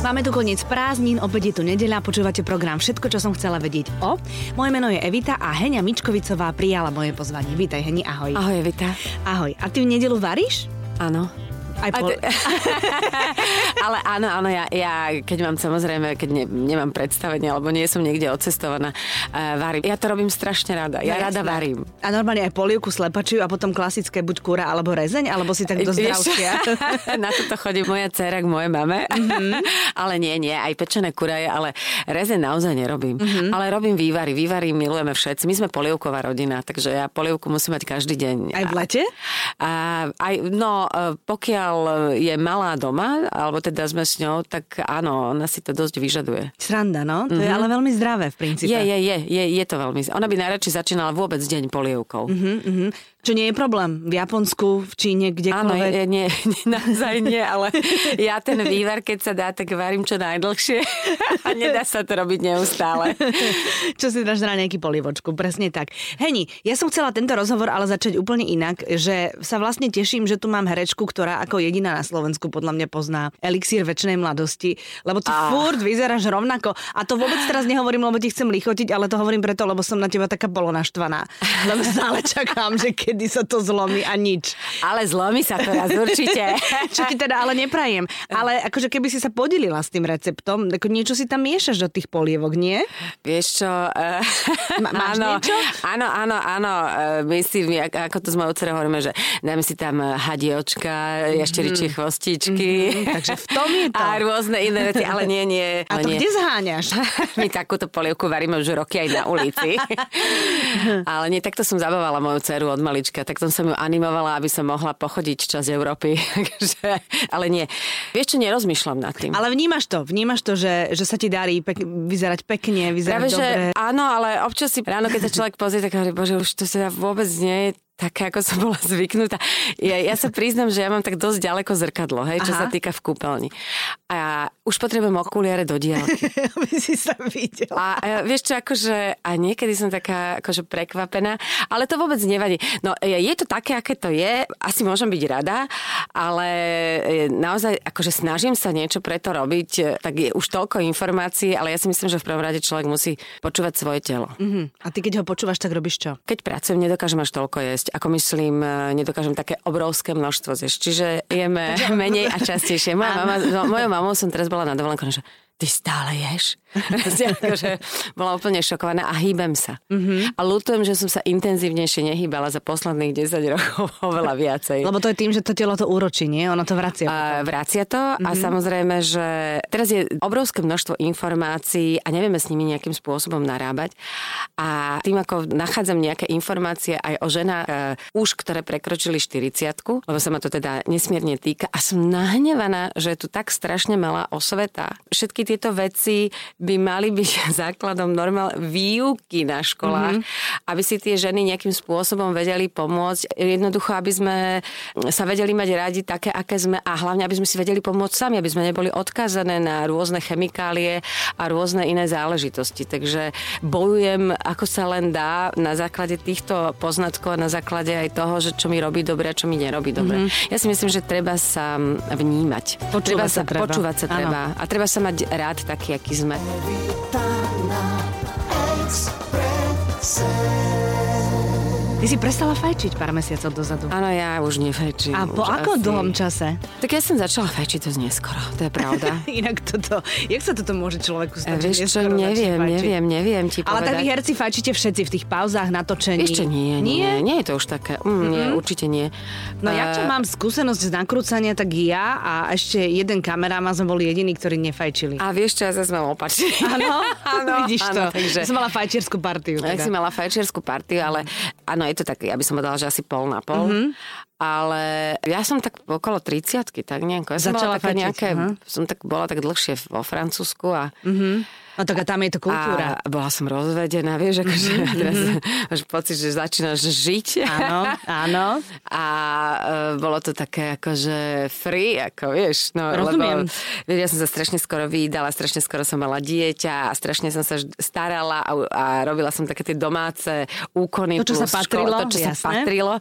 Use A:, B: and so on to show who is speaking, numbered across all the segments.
A: Máme tu koniec prázdnin, opäť je tu nedeľa, počúvate program Všetko, čo som chcela vedieť o. Moje meno je Evita a Henia Mičkovicová prijala moje pozvanie. Vítaj Heni, ahoj.
B: Ahoj Evita.
A: Ahoj. A ty v nedelu varíš?
B: Áno.
A: Aj po...
B: te... Ale áno, áno, ja, ja keď mám samozrejme, keď ne, nemám predstavenie, alebo nie som niekde odcestovaná, uh, varím. Ja to robím strašne rada. Ja no, rada jasné. varím.
A: A normálne aj polievku slepačiu a potom klasické buď kúra alebo rezeň, alebo si tak do zdravšia.
B: Na toto chodí moja dcera k mojej mame. Mm-hmm. ale nie, nie, aj pečené kuraje, ale rezeň naozaj nerobím. Mm-hmm. Ale robím vývary. Vývary milujeme všetci. My sme polievková rodina, takže ja polievku musím mať každý deň.
A: Aj v lete?
B: A, aj, no, e, pokiaľ pokiaľ je malá doma, alebo teda sme s ňou, tak áno, ona si to dosť vyžaduje.
A: Sranda, no? To mm-hmm. je mhm. ale veľmi zdravé v princípe.
B: Je, je, je, je, je to veľmi. Ona by najradšej začínala vôbec deň polievkou.
A: Mm-hmm. Čo nie je problém. V Japonsku, v Číne, kdekoľvek.
B: Áno, nie, nie, naozaj nie, ale ja ten vývar, keď sa dá, tak varím čo najdlhšie a nedá sa to robiť neustále.
A: čo si dáš na nejaký polivočku, presne tak. Heni, ja som chcela tento rozhovor ale začať úplne inak, že sa vlastne teším, že tu mám herečku, ktorá ako jediná na Slovensku podľa mňa pozná elixír väčšnej mladosti, lebo ty ah. furt vyzeráš rovnako. A to vôbec teraz nehovorím, lebo ti chcem lichotiť, ale to hovorím preto, lebo som na teba taká polonaštvaná. Lebo stále čakám, že keď kedy sa to zlomí a nič.
B: Ale zlomí sa to raz určite.
A: Čo ti teda ale neprajem. Ale akože keby si sa podelila s tým receptom, ako niečo si tam miešaš do tých polievok, nie?
B: Vieš čo? Uh,
A: Ma, máš áno, niečo?
B: Áno, áno, áno. Uh, my si, ako to s mojou dcerou hovoríme, že dáme si tam hadiočka, mm-hmm. jašteričie chvostičky. Mm-hmm,
A: takže v tom je to.
B: A rôzne iné veci, ale nie, nie.
A: A to
B: nie.
A: kde zháňaš?
B: My takúto polievku varíme už roky aj na ulici. ale nie, takto som zabávala moju dceru od malička malička, tak som ju animovala, aby som mohla pochodiť čas Európy. ale nie. Vieš čo, nerozmýšľam nad tým.
A: Ale vnímaš to, vnímaš to, že, že sa ti darí pek- vyzerať pekne, vyzerať Práve, dobre.
B: Že áno, ale občas si ráno, keď sa človek pozrie, tak hovorí, bože, už to sa vôbec nie je také, ako som bola zvyknutá. Ja, ja sa priznam, že ja mám tak dosť ďaleko zrkadlo, hej, čo Aha. sa týka v kúpeľni. A už potrebujem okuliare do diálky.
A: Aby si sa videla.
B: A, a vieš čo, akože, a niekedy som taká akože prekvapená, ale to vôbec nevadí. No, je to také, aké to je, asi môžem byť rada, ale naozaj, akože snažím sa niečo preto robiť, tak je už toľko informácií, ale ja si myslím, že v prvom rade človek musí počúvať svoje telo.
A: Uh-huh. A ty keď ho počúvaš, tak robíš čo?
B: Keď pracujem, nedokážem až toľko jesť jesť, ako myslím, e, nedokážem také obrovské množstvo zjesť. Čiže jeme menej a častejšie. Moja mama, mojou mamou som teraz bola na dovolenku, že ty stále ješ? akože bola úplne šokovaná a hýbem sa. Mm-hmm. A ľutujem, že som sa intenzívnejšie nehýbala za posledných 10 rokov oveľa viacej.
A: Lebo to je tým, že to telo to úročí, nie? Ono to vracia.
B: A, vracia to mm-hmm. a mhm. samozrejme, že teraz je obrovské množstvo informácií a nevieme s nimi nejakým spôsobom narábať. A tým, ako nachádzam nejaké informácie aj o ženách uh, už, ktoré prekročili 40 lebo sa ma to teda nesmierne týka a som nahnevaná, že je tu tak strašne malá osveta. Všetky tieto veci by mali byť základom normál výuky na školách, mm-hmm. aby si tie ženy nejakým spôsobom vedeli pomôcť. Jednoducho, aby sme sa vedeli mať radi také, aké sme a hlavne, aby sme si vedeli pomôcť sami, aby sme neboli odkázané na rôzne chemikálie a rôzne iné záležitosti. Takže bojujem, ako sa len dá na základe týchto poznatkov a na základe aj toho, že čo mi robí dobre a čo mi nerobí dobre. Mm-hmm. Ja si myslím, že treba sa vnímať.
A: Počúvať treba sa, treba.
B: Počúvať sa treba. A treba sa mať rád taký, aký sme.
A: Ty si prestala fajčiť pár mesiacov dozadu.
B: Áno, ja už nefajčím.
A: A po ako asi... dlhom čase?
B: Tak ja som začala fajčiť to neskoro, to je pravda.
A: Inak toto, jak sa toto môže človeku stať?
B: Vieš čo, neviem, neviem, neviem ti
A: Ale
B: povedať.
A: tak vy herci fajčíte všetci v tých pauzách, natočení.
B: Ešte nie, nie, nie, nie je to už také, mm, mm-hmm. nie, určite nie.
A: No uh... ja čo mám skúsenosť z nakrúcania, tak ja a ešte jeden kameraman sme boli jediní, ktorí nefajčili.
B: A vieš čo, ja zase mám opačne.
A: Áno, áno, vidíš áno, to. Takže... Som mala fajčierskú partiu.
B: Teda. Ja si mala fajčierskú partiu, ale áno, je to tak, ja by som povedala, že asi pol na pol. Mm-hmm. Ale ja som tak okolo 30 tak nejako. Ja som
A: Začala
B: bola také nejaké, uh-huh. som tak, bola tak dlhšie vo Francúzsku a mm-hmm
A: No tak a tam je to kultúra.
B: A bola som rozvedená, vieš, akože mm-hmm. teraz máš pocit, že začínaš žiť.
A: Áno, áno.
B: A uh, bolo to také akože free, ako vieš. No,
A: Rozumiem.
B: Lebo, vieš, ja som sa strašne skoro vydala, strašne skoro som mala dieťa a strašne som sa starala a, a robila som také tie domáce úkony.
A: To, čo sa patrilo.
B: Škole, to, čo jasné. sa patrilo.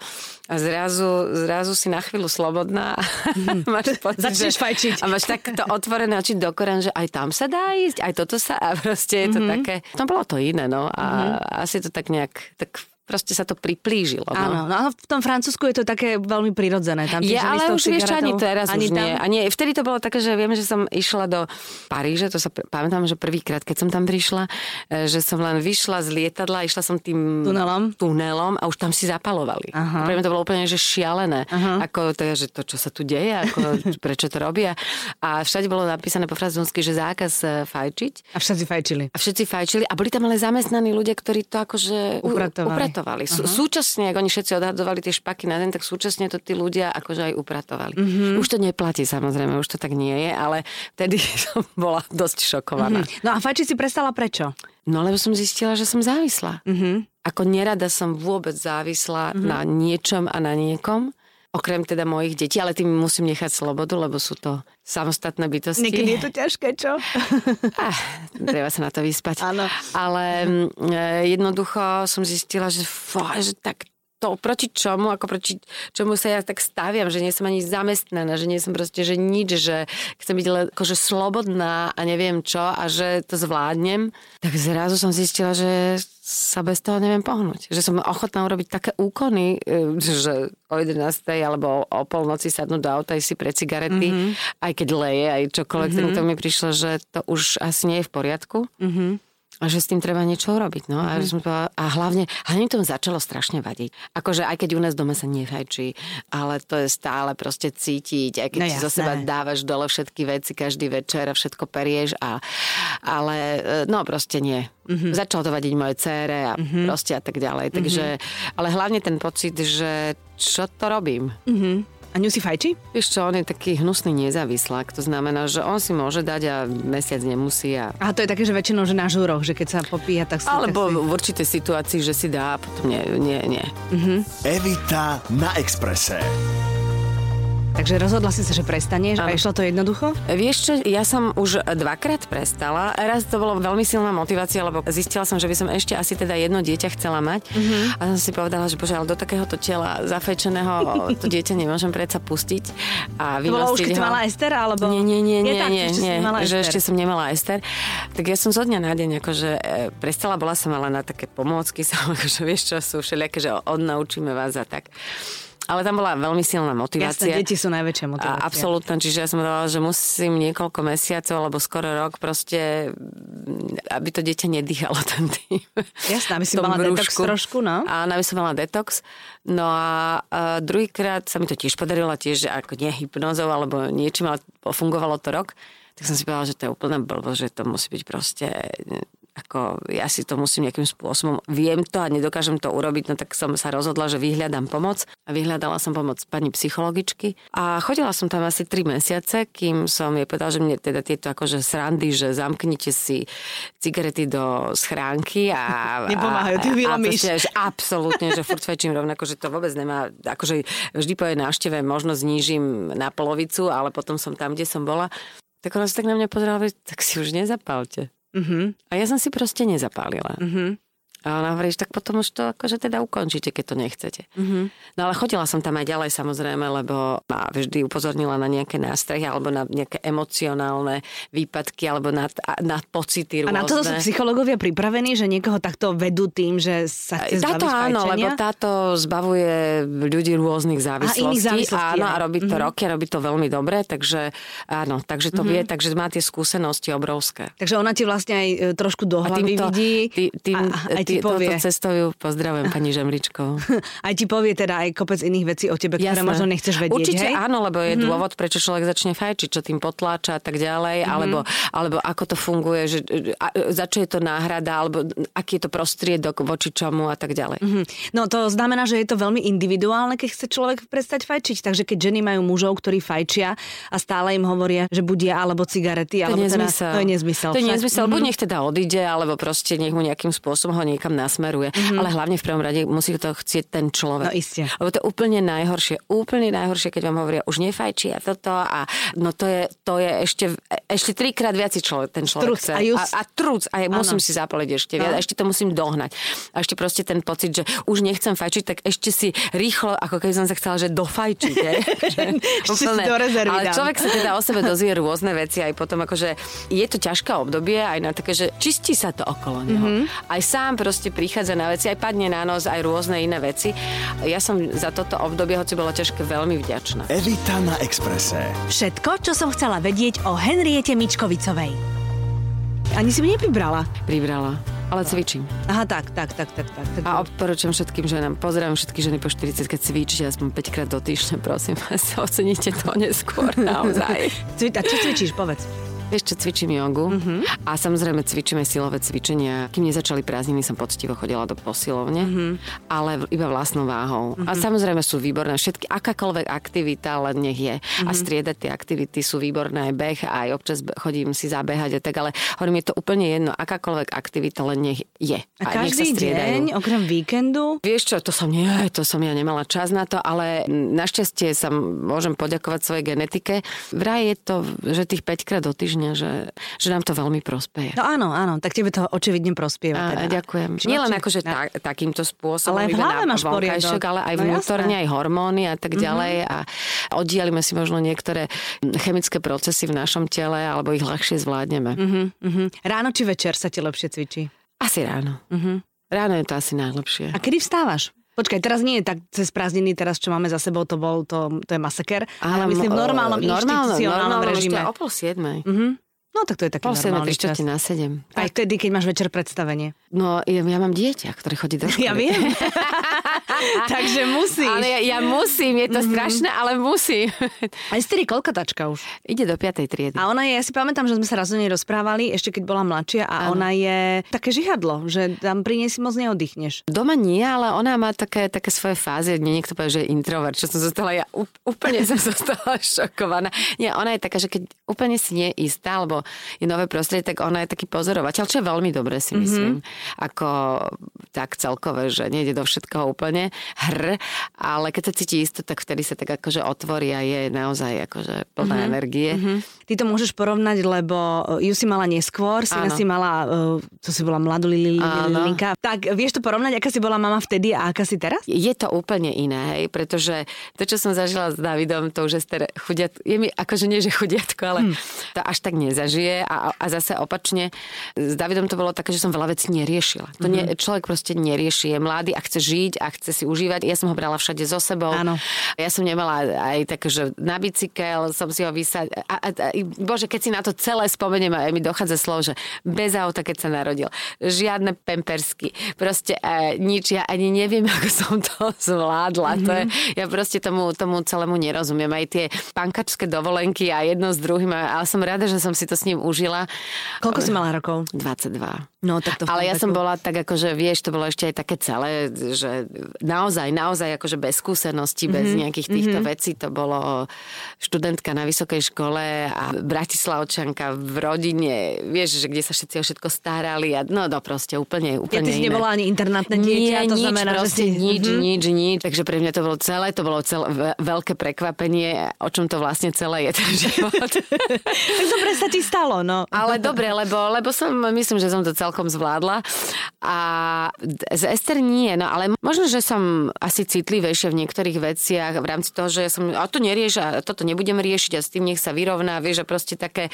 B: A zrazu, zrazu si na chvíľu slobodná. Mm. máš
A: pocit, Začneš že, fajčiť.
B: A máš takto otvorené oči do koren, že aj tam sa dá ísť, aj toto sa... A proste je to mm-hmm. také... To bolo to iné, no. A mm-hmm. asi to tak nejak... Tak proste sa to priplížilo. No.
A: Áno, no v tom Francúzsku je to také veľmi prirodzené. Tam
B: je, ale už vieš ani teraz ani už tam? nie. A nie. Vtedy to bolo také, že viem, že som išla do Paríže, to sa pamätám, že prvýkrát, keď som tam prišla, e, že som len vyšla z lietadla, išla som tým
A: tunelom,
B: tunelom a už tam si zapalovali. Aha. Pre mňa to bolo úplne že šialené. Aha. Ako to že to, čo sa tu deje, ako, prečo to robia. A všade bolo napísané po francúzsky, že zákaz e, fajčiť.
A: A všetci fajčili.
B: A všetci fajčili. A boli tam ale zamestnaní ľudia, ktorí to akože
A: upratovali
B: upratovali. Uh-huh. Súčasne, ak oni všetci odhadovali tie špaky na deň, tak súčasne to tí ľudia akože aj upratovali. Uh-huh. Už to neplatí samozrejme, už to tak nie je, ale vtedy som bola dosť šokovaná. Uh-huh.
A: No a fajčiť si prestala prečo?
B: No lebo som zistila, že som závislá. Uh-huh. Ako nerada som vôbec závislá uh-huh. na niečom a na niekom okrem teda mojich detí, ale tým musím nechať slobodu, lebo sú to samostatné bytosti.
A: Niekedy je to ťažké, čo?
B: ah, treba sa na to vyspať.
A: Áno.
B: Ale e, jednoducho som zistila, že, fó, že tak to proti čomu, ako proti čomu sa ja tak staviam, že nie som ani zamestnaná, že nie som proste, že nič, že chcem byť len akože slobodná a neviem čo a že to zvládnem, tak zrazu som zistila, že sa bez toho neviem pohnúť. Že som ochotná urobiť také úkony, e, že o 11. alebo o polnoci sadnúť do auta si pre cigarety, mm-hmm. aj keď leje, aj čokoľvek, mm-hmm. to mi prišlo, že to už asi nie je v poriadku. Mm-hmm a že s tým treba niečo urobiť. No. A, mm. povedala, a hlavne, hlavne to začalo strašne vadiť. Akože aj keď u nás doma sa nefajčí, ale to je stále proste cítiť, aj keď no, si zo seba dávaš dole všetky veci každý večer a všetko perieš, a, ale e, no proste nie. Mm-hmm. Začalo to vadiť moje cére a mm-hmm. proste a tak ďalej. Takže, mm-hmm. ale hlavne ten pocit, že čo to robím.
A: Mm-hmm. A ňu si fajči?
B: Vieš čo, on je taký hnusný nezávislák. To znamená, že on si môže dať a mesiac nemusí. A,
A: a to je také, že väčšinou, že na žúroch, že keď sa popíja, tak si...
B: Alebo si... v určitej situácii, že si dá a potom nie, nie, nie.
C: Uh-huh. Evita na Exprese.
A: Takže rozhodla si sa, že prestaneš a išlo to jednoducho?
B: Vieš čo, ja som už dvakrát prestala. Raz to bolo veľmi silná motivácia, lebo zistila som, že by som ešte asi teda jedno dieťa chcela mať. Uh-huh. A som si povedala, že bože, ale do takéhoto tela zafečeného to dieťa nemôžem predsa pustiť.
A: A to bolo už, keď ho... mala Ester? Alebo...
B: Nie, nie, nie, nie, tak, nie, nie, nie že ešte som nemala Ester. Tak ja som zo dňa na deň akože e, prestala, bola som ale na také pomôcky, som akože vieš čo, sú všelijaké, že odnaučíme vás a tak. Ale tam bola veľmi silná motivácia.
A: Jasne, deti sú najväčšia motivácia.
B: A absolútne, čiže ja som povedala, že musím niekoľko mesiacov, alebo skoro rok proste, aby to dieťa nedýchalo ten tým.
A: Jasné, aby si mala brúšku. detox trošku, no.
B: A aby som mala detox. No a, a druhýkrát sa mi to tiež podarilo, tiež ako nie hypnozou alebo niečím, ale fungovalo to rok tak som si povedala, že to je úplne blbo, že to musí byť proste ako ja si to musím nejakým spôsobom, viem to a nedokážem to urobiť, no tak som sa rozhodla, že vyhľadám pomoc a vyhľadala som pomoc pani psychologičky a chodila som tam asi 3 mesiace, kým som jej povedala, že mne teda tieto akože srandy, že zamknite si cigarety do schránky a...
A: Nepomáhajú, ty vylomíš.
B: že absolútne, že furt fečím rovnako, že to vôbec nemá, akože vždy po jej návšteve možno znížim na polovicu, ale potom som tam, kde som bola. Tak ona sa tak na mňa pozerala, tak si už nezapálte. Uh-huh. A ja som si proste nezapálila. Uh-huh. A ona hovorí, tak potom už to akože teda ukončíte, keď to nechcete. Mm-hmm. No ale chodila som tam aj ďalej samozrejme, lebo ma vždy upozornila na nejaké nástrehy alebo na nejaké emocionálne výpadky alebo na, na pocity rôzne.
A: A na to sú psychológovia pripravení, že niekoho takto vedú tým, že sa chce
B: Táto áno, lebo táto zbavuje ľudí rôznych závislostí. A iných závislostí. Áno, a robí to mm-hmm. roky, robí to veľmi dobre, takže áno, takže to mm-hmm. vie, takže má tie skúsenosti obrovské.
A: Takže ona ti vlastne aj e, trošku do hlavy vidí.
B: Tý, tým, a, a tým
A: ti povie.
B: Toto cestujú, pozdravujem pani Žemličkovú.
A: Aj ti povie teda aj kopec iných vecí o tebe, ktoré
B: Jasné.
A: možno nechceš vedieť,
B: Určite
A: hej? Mhm.
B: áno, lebo je mm-hmm. dôvod, prečo človek začne fajčiť, čo tým potláča a tak ďalej,
A: Mhm.
B: mm-hmm. alebo, alebo ako to funguje, že, a, za čo je to náhrada, alebo aký je to prostriedok voči čomu a tak ďalej.
A: Mhm. No to znamená, že je to veľmi individuálne, keď chce človek prestať fajčiť. Takže keď ženy majú mužov, ktorí fajčia a stále im hovoria, že buď ja alebo cigarety,
B: To
A: alebo
B: je
A: teda,
B: nezmysel.
A: to je nezmysel.
B: To je nezmysel.
A: Mhm.
B: Buď nech teda odíde, alebo proste nech mu nejakým spôsobom ho niekam nasmeruje.
A: Mhm.
B: Ale hlavne v prvom rade musí to chcieť ten človek.
A: No iste.
B: Lebo to je úplne najhoršie. Úplne najhoršie, keď vám hovoria, už nefajčí a toto a no to je, to je ešte, ešte trikrát viac človek, ten človek
A: Truc
B: chce.
A: a just.
B: a, a truc. A ja musím si zapaliť ešte viac.
A: No.
B: A ešte to musím dohnať. A ešte proste ten pocit, že už nechcem fajčiť, tak ešte si rýchlo, ako keby som sa chcela, že dofajčiť. je. Že úplne.
A: do rezervy
B: Ale
A: dám.
B: človek sa teda o sebe dozvie rôzne veci aj potom, akože je to ťažké obdobie aj na také, že čistí sa to okolo neho.
A: Mhm.
B: Mm-hmm. Aj sám proste prichádza na veci, aj padne na nos, aj rôzne iné veci. Ja som za toto obdobie, hoci bolo ťažké, veľmi vďačná.
C: Evita na Exprese.
A: Všetko, čo som chcela vedieť o Henriete Mičkovicovej. Ani si mi nepribrala.
B: Pribrala. Ale cvičím.
A: Aha, tak, tak, tak, tak, tak. tak.
B: A odporúčam všetkým ženám, pozerám všetky ženy po 40, keď cvičíte aspoň 5 krát do týždňa, prosím vás, oceníte to neskôr naozaj.
A: A čo cvičíš, povedz?
B: Čo, cvičím jogu
A: Mhm.
B: uh-huh. a samozrejme cvičíme silové cvičenia. Kým nezačali prázdniny, som poctivo chodila do posilovne,
A: Mhm.
B: uh-huh. ale iba vlastnou váhou. Uh-huh. A samozrejme sú výborné všetky, akákoľvek aktivita, len nech je. Uh-huh. A
A: Mhm.
B: striedať tie aktivity sú výborné, aj beh, aj občas chodím si zabehať a tak, ale hovorím, je to úplne jedno, akákoľvek aktivita, len nech je.
A: A
B: nech sa
A: každý
B: striedajú.
A: deň, okrem víkendu,
B: Vieš čo, to som nie, to som ja nemala čas na to, ale našťastie sa môžem poďakovať svojej genetike. Vraj je to, že tých 5 krát do týždňa, že, že nám to veľmi prospeje.
A: No áno, áno, tak tebe to očividne prospieva. Teda.
B: a ďakujem.
A: Či-
B: Nie len
A: či-
B: akože
A: no.
B: tak, takýmto spôsobom,
A: Ale v hlave máš poriadok.
B: ale aj
A: No
B: vnútorne,
A: jasné.
B: aj hormóny a tak ďalej. A oddialíme si možno niektoré chemické procesy v našom tele, alebo ich ľahšie zvládneme.
A: Mhm, mhm. Ráno či večer sa ti lepšie cvičí?
B: Asi ráno. Ráno je to asi najlepšie.
A: A kedy vstávaš? Počkaj, teraz nie je tak cez prázdniny, teraz čo máme za sebou, to bol, to, to je masaker, ale myslím v normálnom inštitucionálnom režime.
B: o pol siedmej.
A: Mhm. No tak to je
B: siedmej,
A: normálny čas.
B: na sedem.
A: Aj vtedy, keď máš večer predstavenie.
B: No, ja, ja mám dieťa, ktoré chodí do školy.
A: Ja viem. Takže musíš.
B: Ale ja, ja musím, je to mm-hmm. strašné, ale musím.
A: Aj Steri koľkotačka už.
B: Ide do piatej triedy.
A: A ona je, ja si pamätám, že sme sa raz o nej rozprávali, ešte keď bola mladšia a
B: Áno.
A: ona je také žihadlo, že tam pri nej si moc neoddychneš.
B: Doma nie, ale ona má také, také svoje fázy. Nie, niekto povie, že je introvert, čo som zostala. Ja úplne som zostala šokovaná. Nie, ona je taká, že keď úplne si nie je istá, alebo je nové prostredie, tak ona je taký pozorovateľ, čo je veľmi dobré si myslím. Mm-hmm. Ako tak celkové, že nejde do všetkoho úplne hr, ale keď sa cíti isto, tak vtedy sa tak akože otvorí a je naozaj akože plná mm-hmm. energie. Mm-hmm.
A: Ty to môžeš porovnať, lebo ju si mala neskôr,
B: Áno.
A: si mala, uh, to si bola mladú. Lilinka. Tak vieš to porovnať, aká si bola mama vtedy a aká si teraz?
B: Je to úplne iné, hej, pretože to, čo som zažila s Davidom, to už je chudiat, je mi akože nie, že chudiatko, ale hmm. to až tak nezažije a, a zase opačne s Davidom to bolo také, že som veľa vecí neriešila. To nie, človek proste nerieši, je mladý a chce žiť a chce si užívať. Ja som ho brala všade so sebou.
A: Áno.
B: Ja som nemala aj také, že na bicykel som si ho vysať. A, a, a, bože, keď si na to celé spomeniem, a mi dochádza slovo, že bez auta, keď sa narodil. Žiadne pempersky. Proste e, nič. Ja ani neviem, ako som to zvládla. Mm-hmm. To je, ja proste tomu, tomu celému nerozumiem. Aj tie pankačské dovolenky a jedno s druhým. Ale som rada, že som si to s ním užila.
A: Koľko si mala rokov?
B: 22.
A: No, tak to
B: Ale ja som bola tak akože, vieš, to bolo ešte aj také celé, že naozaj, naozaj akože bez skúseností, bez
A: Mhm,
B: nejakých týchto vecí. To bolo študentka na vysokej škole a bratislavčanka v rodine, vieš, že kde sa všetci o všetko starali a no, no proste úplne,
A: Ja,
B: úplne
A: ty si nebola ani internátne dieťa,
B: Nie,
A: to
B: nič,
A: znamená, že
B: proste
A: si...
B: nič,
A: Mhm.
B: nič, nič. Takže pre mňa to bolo celé, to bolo celé, ve- veľké prekvapenie, o čom to vlastne celé je ten život.
A: Tak dobre sa ti stalo, no.
B: Ale dobre, lebo, lebo som, myslím, že som to celkom zvládla. A z Ester nie, no ale možno, že som asi citlivejšia v niektorých veciach v rámci toho, že ja som, a to nerieš a toto nebudem riešiť a s tým nech sa vyrovná, vieš, že proste také,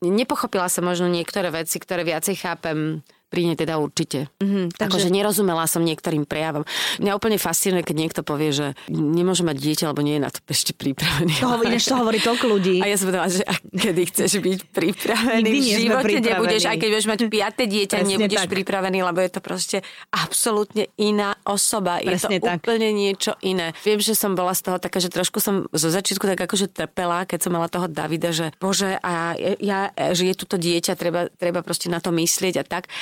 B: nepochopila som možno niektoré veci, ktoré viacej chápem Pri nej teda určite.
A: Mhm, takže-
B: Akože nerozumela som niektorým prejavom. Mňa úplne fascinuje, keď niekto povie, že nemôže mať dieťa, lebo nie je na to ešte pripravený.
A: To hovorí, to hovorí toľko ľudí.
B: A ja som povedala, že a kedy chceš byť pripravený?
A: Nikdy
B: v živote
A: pripravení.
B: nebudeš, aj keď budeš mať piaté dieťa,
A: Presne
B: nebudeš
A: tak.
B: pripravený, lebo je to proste absolútne iná osoba.
A: Presne
B: je to
A: tak.
B: úplne niečo iné. Viem, že som bola z toho taká, že trošku som zo začiatku tak akože trpela, keď som mala toho Davida, že bože, a ja, že je tuto dieťa, treba, treba proste na to myslieť a tak.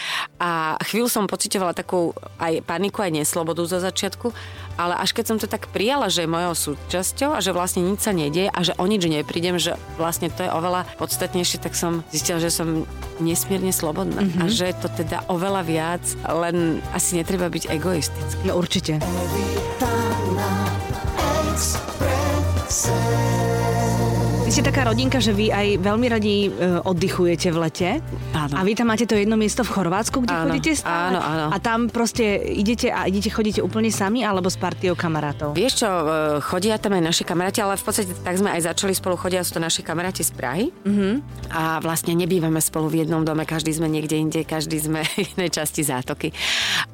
B: A chvíľu som pocitovala takú aj paniku, aj neslobodu zo začiatku, ale až keď som to tak prijala, že je mojou súčasťou a že vlastne nič sa nedieje a že o nič neprídem, že vlastne to je oveľa podstatnejšie, tak som zistila, že som nesmierne slobodná mm-hmm. a že je to teda oveľa viac, len asi netreba byť egoistický.
A: No určite. Vy ste taká rodinka, že vy aj veľmi radi e, oddychujete v lete.
B: Áno.
A: A vy tam máte to jedno miesto v Chorvátsku, kde
B: Áno,
A: chodíte stále.
B: áno, áno.
A: A tam proste idete a idete, chodíte úplne sami alebo s partiou kamarátov?
B: Vieš čo, e, chodia tam aj naši kamaráti, ale v podstate tak sme aj začali spolu, chodia sú to naši kamaráti z Prahy. Mm-hmm. A vlastne nebývame spolu v jednom dome, každý sme niekde inde, každý sme v jednej časti zátoky.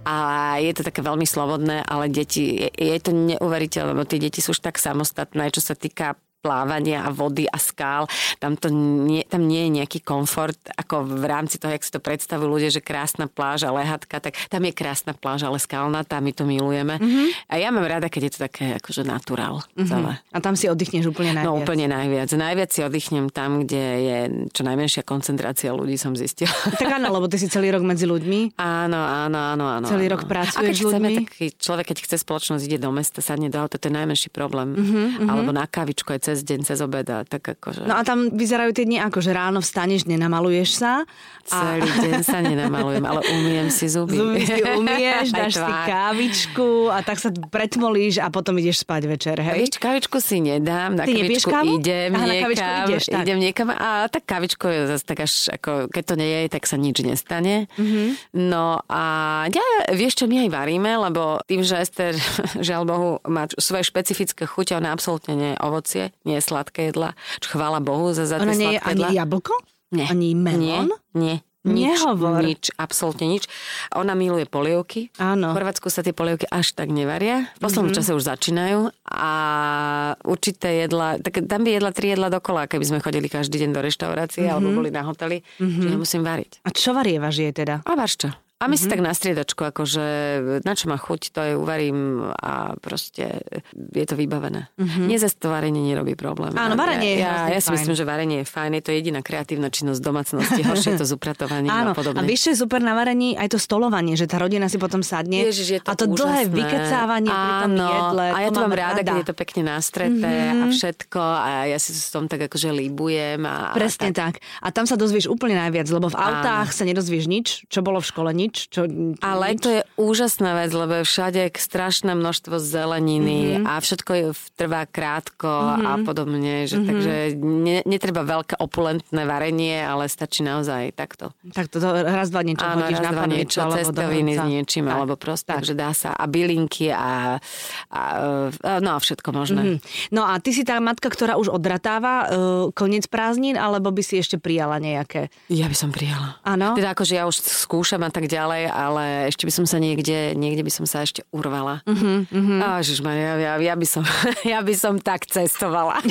B: A je to také veľmi slobodné, ale deti, je, je to neuveriteľné, lebo tie deti sú už tak samostatné, čo sa týka plávania a vody a skál. Tam, to nie, tam nie je nejaký komfort, ako v rámci toho, jak si to predstavujú ľudia, že krásna pláž a lehatka, tak tam je krásna pláž, ale skalnatá, my to milujeme. Mm-hmm. A ja mám rada, keď je to také akože naturál mm-hmm. celé.
A: A tam si oddychneš úplne najviac.
B: No úplne najviac. Najviac si oddychnem tam, kde je čo najmenšia koncentrácia ľudí, som zistila.
A: Tak áno, lebo ty si celý rok medzi ľuďmi.
B: Áno, áno, áno, áno.
A: Celý
B: áno.
A: rok pracuješ
B: A keď
A: s
B: chceme,
A: ľuďmi?
B: taký človek, keď chce spoločnosť, ide do mesta, sadne do auta, to je najmenší problém. Uh-huh. Alebo na kávičku aj cez deň, cez obeda, tak akože...
A: No a tam vyzerajú tie dni ako, že ráno vstaneš, nenamaluješ sa. A
B: Celý deň sa nenamalujem, ale umiem si zuby.
A: zuby si umieš, dáš si kávičku a tak sa pretmolíš a potom ideš spať večer, hej?
B: Vieš, kavičku si nedám, na
A: Ty
B: kavičku
A: kávu?
B: idem
A: Aha, na
B: niekam,
A: kavičku ideš, tak.
B: idem niekam a tak kavičko je zase tak až, ako, keď to nie je, tak sa nič nestane.
A: Mhm.
B: Mm-hmm. No a ja, vieš čo, my aj varíme, lebo tým, že Ester, žiaľ Bohu, má svoje špecifické chute, ona absolútne nie je ovocie, nie sladké jedla. Čo chvála Bohu za, za tie
A: nie je
B: sladké
A: ani jablko?
B: Nie.
A: Ani melón?
B: Nie, nie. Nič,
A: Nehovor.
B: nič, absolútne nič. Ona miluje polievky.
A: Áno.
B: V Chorvátsku sa tie polievky až tak nevaria. V poslednom mm-hmm. čase už začínajú a určité jedla, tak tam by jedla tri jedla dokola, keby sme chodili každý deň do reštaurácie mm-hmm. alebo boli na hoteli, mm-hmm. že nemusím variť.
A: A čo varievaš je teda?
B: A čo? A my mm-hmm. si tak na striedačku, akože na čo má chuť, to je uvarím a proste je to vybavené. Mm-hmm. Nie zase to varenie nerobí problém.
A: Áno, varenie je
B: ja,
A: hrozne
B: ja, ja si
A: fajn.
B: myslím, že varenie je fajn, je to jediná kreatívna činnosť domácnosti, horšie je to s upratovaním
A: Áno,
B: a podobne.
A: a je super na varení? Aj to stolovanie, že tá rodina si potom sadne.
B: Ježiš, je to
A: a to dlhé
B: úžasné.
A: vykecávanie pri tom
B: Áno,
A: jedle.
B: A ja to mám rada,
A: rada.
B: keď je to pekne nastreté mm-hmm. a všetko a ja si s tom tak akože líbujem. A,
A: Presne
B: a tak.
A: tak. A tam sa dozvieš úplne najviac, lebo v autách sa nedozvieš nič, čo bolo v škole nič. Čo,
B: Ale
A: nič.
B: to je úžasná vec, lebo je všade strašné množstvo zeleniny mm-hmm. a všetko je, trvá krátko mm-hmm. a podobne. Že, mm-hmm. Takže ne, netreba veľké opulentné varenie, ale stačí naozaj takto.
A: Tak to, raz, dva niečo
B: Áno,
A: hodíš
B: raz,
A: na
B: dva niečo, cestoviny s niečím,
A: Tak.
B: alebo proste, takže dá sa. A bylinky a, a, a no a všetko možné.
A: Hm. No a ty si tá matka, ktorá už odratáva uh, koniec prázdnin, alebo by si ešte prijala nejaké?
B: Ja by som prijala.
A: Áno?
B: Teda akože ja už skúšam a tak ďalej, ale ešte by som sa niekde, niekde by som sa ešte urvala. Uh-huh, uh-huh. A Ježišmaria, ja, ja, by som, ja by som tak cestovala.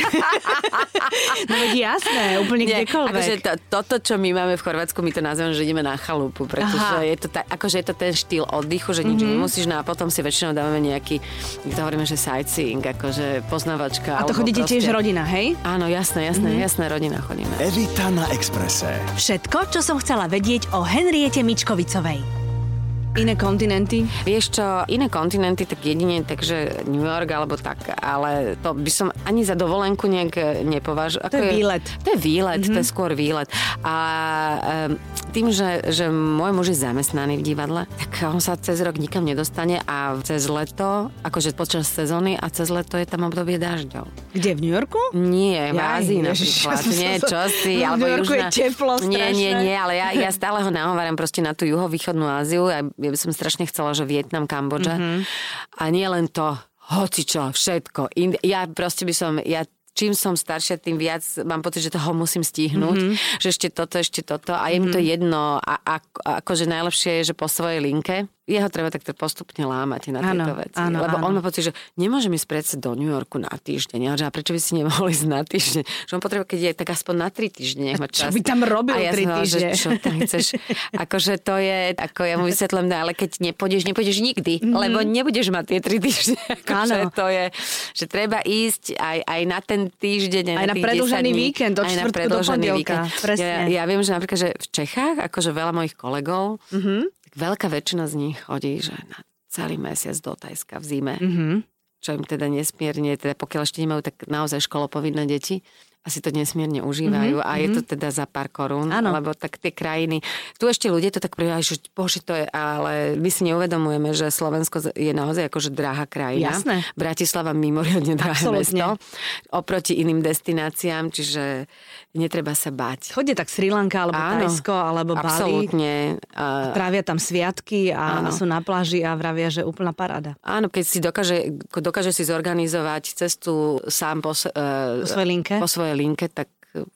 A: No veď jasné, úplne
B: Nie,
A: kdekoľvek.
B: akože to, toto, čo my máme v Chorvátsku, my to nazývame, že ideme na chalupu, pretože
A: Aha.
B: Je to, ta, akože je to ten štýl oddychu, že nič mm-hmm. nemusíš, no a potom si väčšinou dávame nejaký, my to hovoríme, že sightseeing, akože poznávačka.
A: a to chodíte
B: proste...
A: tiež rodina, hej?
B: Áno, jasné, jasné, mm-hmm. jasné, rodina chodíme.
C: Evita na Exprese.
A: Všetko, čo som chcela vedieť o Henriete Mičkovicovej. Iné kontinenty?
B: Vieš čo, iné kontinenty, tak jedine, takže New York alebo tak, ale to by som ani za dovolenku nejak nepovažoval.
A: To je výlet.
B: To je výlet, mm-hmm. to je skôr výlet. A um, tým, že, že môj muž je zamestnaný v divadle, tak on sa cez rok nikam nedostane a cez leto, akože počas sezóny a cez leto je tam obdobie dažďov.
A: Kde, v New Yorku?
B: Nie, v Ázii
A: ježiš,
B: napríklad.
A: ja som
B: Nie, čo si,
A: v
B: alebo
A: New Yorku je
B: južná...
A: teplo
B: Nie, nie,
A: strašné.
B: nie, ale ja, ja stále ho nahováram proste na tú juhovýchodnú Áziu a ja by som strašne chcela, že Vietnam, Kambodža.
A: Mhm.
B: Mm-hmm. A nie len to, hoci čo, všetko. Ind- ja proste by som, ja čím som staršia, tým viac mám pocit, že toho musím stihnúť, mm-hmm. že ešte toto, ešte toto a je mm-hmm. mi to jedno a, a, a akože najlepšie je, že po svojej linke jeho treba takto postupne lámať na tieto ano, veci. Ano, Lebo ano. on má pocit, že nemôžem ísť predsa do New Yorku na týždeň. Ja, že a prečo by si nemohli ísť na týždeň? Že on potrebuje, keď je tak aspoň na tri týždne.
A: Čo by tam robil a ja tri týždne?
B: Že, čo tam chceš? akože to je, ako ja mu vysvetlím, no, ale keď nepôjdeš, nepôjdeš nikdy, mm-hmm. lebo nebudeš mať tie tri týždne. Akože to je, že treba ísť aj, aj na ten týždeň, aj,
A: aj na,
B: na
A: predlžený víkend, od aj na predlžený víkend.
B: Ja, ja, viem, že napríklad, že v Čechách, akože veľa mojich kolegov, mm-hmm veľká väčšina z nich chodí, že na celý mesiac do Tajska v zime. Mm-hmm. Čo im teda nesmierne, teda pokiaľ ešte nemajú tak naozaj školopovinné deti, asi to nesmierne užívajú mm-hmm. a je to mhm. teda za pár korún, ano. lebo tak tie krajiny, tu ešte ľudia to tak privíjajú, že bože to je, ale my si neuvedomujeme, že Slovensko je naozaj akože drahá krajina.
A: Jasné.
B: Bratislava mimoriadne drahé Absolutne. mesto oproti iným destináciám, čiže netreba sa báť.
A: Chodie tak Sri Lanka, alebo Áno, Tajsko, alebo Bali.
B: Absolútne.
A: A trávia tam sviatky a Áno. sú na pláži a vravia, že úplná paráda.
B: Áno, keď si dokáže, dokáže si zorganizovať cestu sám po, uh,
A: po svojej linke,
B: po svojej linke, tak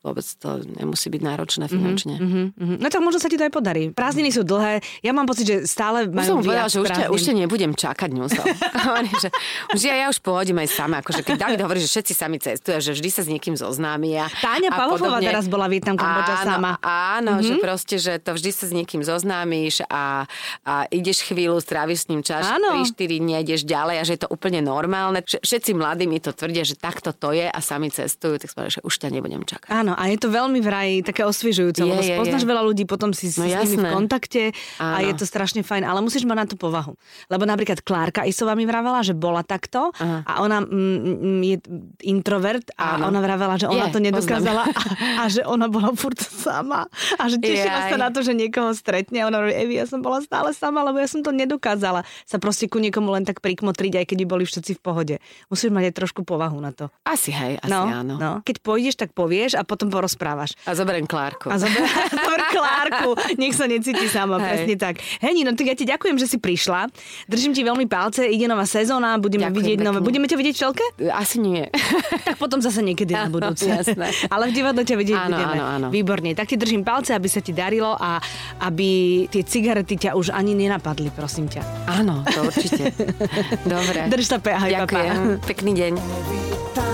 B: vôbec to nemusí byť náročné mhm, finančne. Mm-hmm,
A: mm-hmm. No tak možno sa ti to aj podarí. Prázdniny sú dlhé. Ja mám pocit, že stále majú
B: som povedal, že už te, už te nebudem čakať, ňusol. že, už ja, ja už pôjdem aj sama. Akože keď David hovorí, že všetci sami cestujú, že vždy sa s niekým zoznámia.
A: Táňa Pavlová teraz bola Vietnam Kambodža sama.
B: Áno, mm-hmm. že proste, že to vždy sa s niekým zoznámiš a, a ideš chvíľu, stráviš s ním čas, 3-4 dní ideš ďalej a že je to úplne normálne. Všetci mladí mi to tvrdia, že takto to je a sami cestujú, tak povedal, že už ťa nebudem čakať.
A: Áno, a je to veľmi vraj také osviežujúce, lebo je, spoznáš je. veľa ľudí, potom si, no, s nimi v kontakte Áno. a je to strašne fajn, ale musíš mať na tú povahu. Lebo napríklad Klárka Isová mi vravela, že bola takto Aha. a ona mm, mm, je introvert a Áno. ona vravela, že ona je, to nedokázala a, a že ona bola furt sama a že tešila Jaj. sa na to, že niekoho stretne a ona hovorí, Evi, ja som bola stále sama, lebo ja som to nedokázala sa proste ku niekomu len tak prikmotriť, aj keď boli všetci v pohode. Musíš mať aj trošku povahu na to.
B: Asi hej, asi
A: no,
B: áno.
A: No. Keď pôjdeš, tak povieš a potom porozprávaš.
B: A zoberiem Klárku.
A: A zober, zober Klárku. Nech sa necíti sama, Hej. presne tak. Hej, no tak ja ti ďakujem, že si prišla. Držím ti veľmi palce, ide nová sezóna, budeme ďakujem vidieť pekne. nové. Budeme ťa vidieť v čelke?
B: Asi nie.
A: tak potom zase niekedy na budúce.
B: Jasné.
A: Ale v divadle ťa vidieť
B: áno,
A: budeme.
B: Áno, áno.
A: Výborne. Tak ti držím palce, aby sa ti darilo a aby tie cigarety ťa už ani nenapadli, prosím ťa.
B: Áno, to určite. Dobre.
A: Drž sa, ahoj,
B: Ďakujem. Papa. Pekný deň.